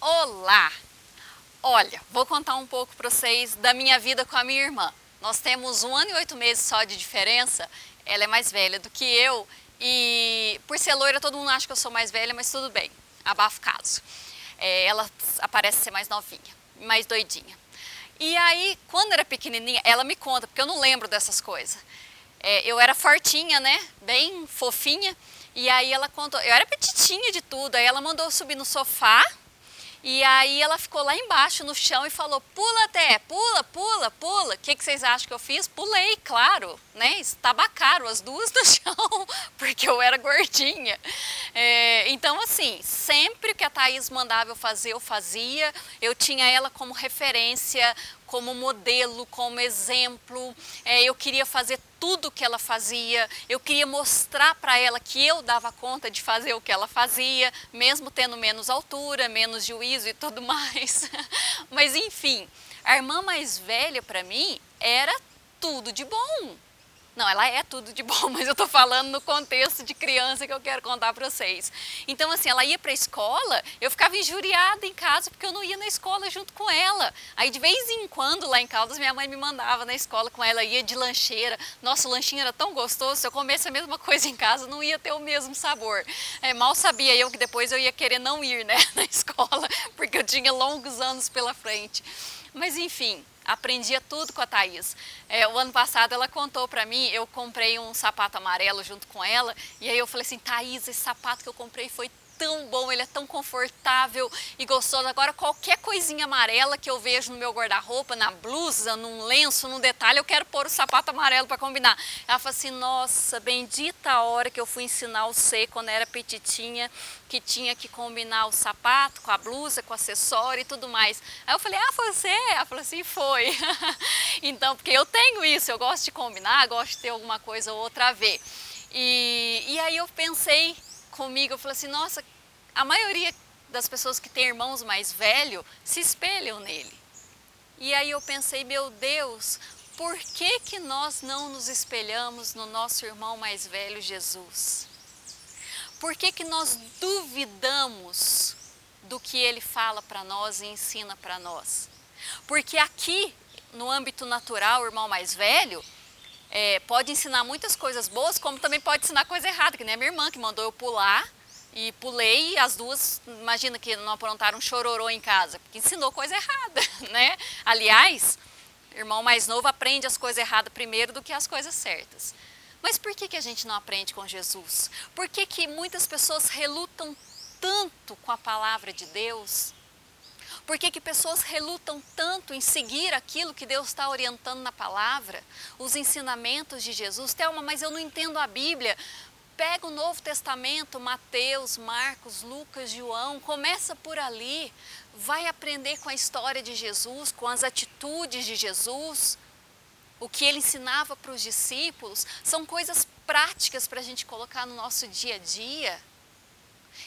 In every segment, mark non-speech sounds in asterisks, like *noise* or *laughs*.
Olá! Olha, vou contar um pouco para vocês da minha vida com a minha irmã. Nós temos um ano e oito meses só de diferença. Ela é mais velha do que eu e por ser loira todo mundo acha que eu sou mais velha, mas tudo bem, abafo caso. É, ela aparece ser mais novinha, mais doidinha. E aí, quando era pequenininha, ela me conta, porque eu não lembro dessas coisas. É, eu era fortinha, né? Bem fofinha. E aí ela contou, eu era petitinha de tudo. Aí ela mandou subir no sofá e aí ela ficou lá embaixo no chão e falou: pula até, pula, pula, pula. O que, que vocês acham que eu fiz? Pulei, claro, né? Estabacaram as duas no *laughs* chão, porque eu era gordinha. É, então, assim, sempre que a Thaís mandava eu fazer, eu fazia. Eu tinha ela como referência, como modelo, como exemplo. É, eu queria fazer tudo o que ela fazia, eu queria mostrar para ela que eu dava conta de fazer o que ela fazia, mesmo tendo menos altura, menos juízo e tudo *laughs* mais. Mas enfim, a irmã mais velha para mim era tudo de bom. Não, ela é tudo de *laughs* bom, mas eu tô falando no contexto de criança que eu quero contar para vocês. Então, assim, ela ia para a escola, eu ficava injuriada em casa porque eu não ia na escola junto com ela. Aí, de vez em quando, lá em Caldas, minha mãe me mandava na escola com ela, ia de lancheira. Nossa, o lanchinho era tão gostoso, se eu comesse a mesma coisa em casa, não ia ter o mesmo sabor. É, mal sabia eu que depois eu ia querer não ir, né, *laughs* na escola, porque eu tinha longos anos pela frente. Mas, enfim, aprendia tudo com a Thaís. É, o ano passado ela contou para mim, eu comprei um sapato amarelo junto com ela, e aí eu falei assim, Thaís, esse sapato que eu comprei foi tão bom, ele é tão confortável e gostoso. Agora, qualquer coisinha amarela que eu vejo no meu guarda-roupa, na blusa, num lenço, num detalhe, eu quero pôr o sapato amarelo para combinar. Ela falou assim: Nossa, bendita a hora que eu fui ensinar o C quando era petitinha, que tinha que combinar o sapato com a blusa, com o acessório e tudo mais. Aí eu falei: Ah, foi você? Ela falou assim: Foi. *laughs* então, porque eu tenho isso, eu gosto de combinar, gosto de ter alguma coisa ou outra a ver. E, e aí eu pensei comigo, eu falei assim, nossa, a maioria das pessoas que têm irmãos mais velhos se espelham nele. E aí eu pensei, meu Deus, por que, que nós não nos espelhamos no nosso irmão mais velho, Jesus? Por que, que nós duvidamos do que ele fala para nós e ensina para nós? Porque aqui, no âmbito natural, o irmão mais velho, é, pode ensinar muitas coisas boas, como também pode ensinar coisa errada, que nem a minha irmã que mandou eu pular e pulei e as duas, imagina que não aprontaram um chororô em casa, porque ensinou coisa errada, *laughs* né? Aliás, irmão mais novo aprende as coisas erradas primeiro do que as coisas certas. Mas por que, que a gente não aprende com Jesus? Por que, que muitas pessoas relutam tanto com a palavra de Deus? Por que, que pessoas relutam tanto em seguir aquilo que Deus está orientando na palavra, os ensinamentos de Jesus? Thelma, mas eu não entendo a Bíblia. Pega o Novo Testamento, Mateus, Marcos, Lucas, João, começa por ali. Vai aprender com a história de Jesus, com as atitudes de Jesus. O que ele ensinava para os discípulos são coisas práticas para a gente colocar no nosso dia a dia.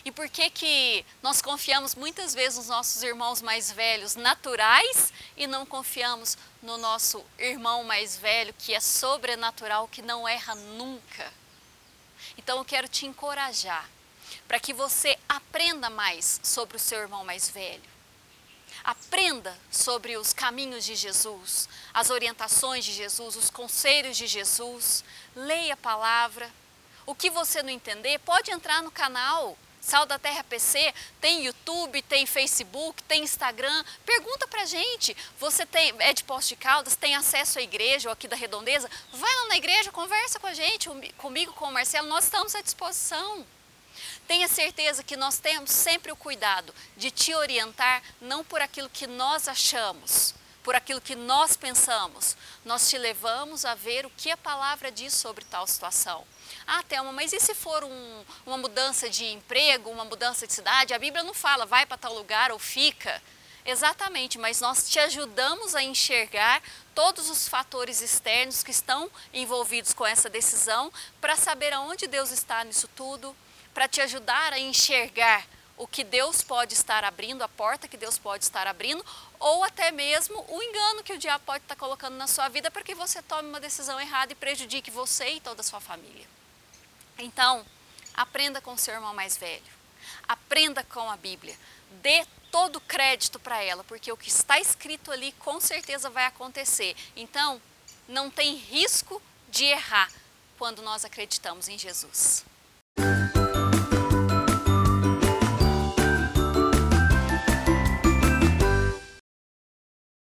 E por que que nós confiamos muitas vezes nos nossos irmãos mais velhos naturais e não confiamos no nosso irmão mais velho que é sobrenatural, que não erra nunca? Então eu quero te encorajar para que você aprenda mais sobre o seu irmão mais velho. Aprenda sobre os caminhos de Jesus, as orientações de Jesus, os conselhos de Jesus. Leia a palavra. O que você não entender, pode entrar no canal Sal da Terra PC tem YouTube, tem Facebook, tem Instagram. Pergunta pra gente. Você tem, é de Posto de Caldas, tem acesso à igreja ou aqui da Redondeza? Vai lá na igreja, conversa com a gente, comigo, com o Marcelo, nós estamos à disposição. Tenha certeza que nós temos sempre o cuidado de te orientar, não por aquilo que nós achamos, por aquilo que nós pensamos. Nós te levamos a ver o que a palavra diz sobre tal situação. Ah, Thelma, mas e se for um, uma mudança de emprego, uma mudança de cidade? A Bíblia não fala vai para tal lugar ou fica. Exatamente, mas nós te ajudamos a enxergar todos os fatores externos que estão envolvidos com essa decisão para saber aonde Deus está nisso tudo, para te ajudar a enxergar o que Deus pode estar abrindo, a porta que Deus pode estar abrindo, ou até mesmo o engano que o diabo pode estar colocando na sua vida para que você tome uma decisão errada e prejudique você e toda a sua família. Então, aprenda com o seu irmão mais velho. Aprenda com a Bíblia. Dê todo o crédito para ela, porque o que está escrito ali com certeza vai acontecer. Então, não tem risco de errar quando nós acreditamos em Jesus.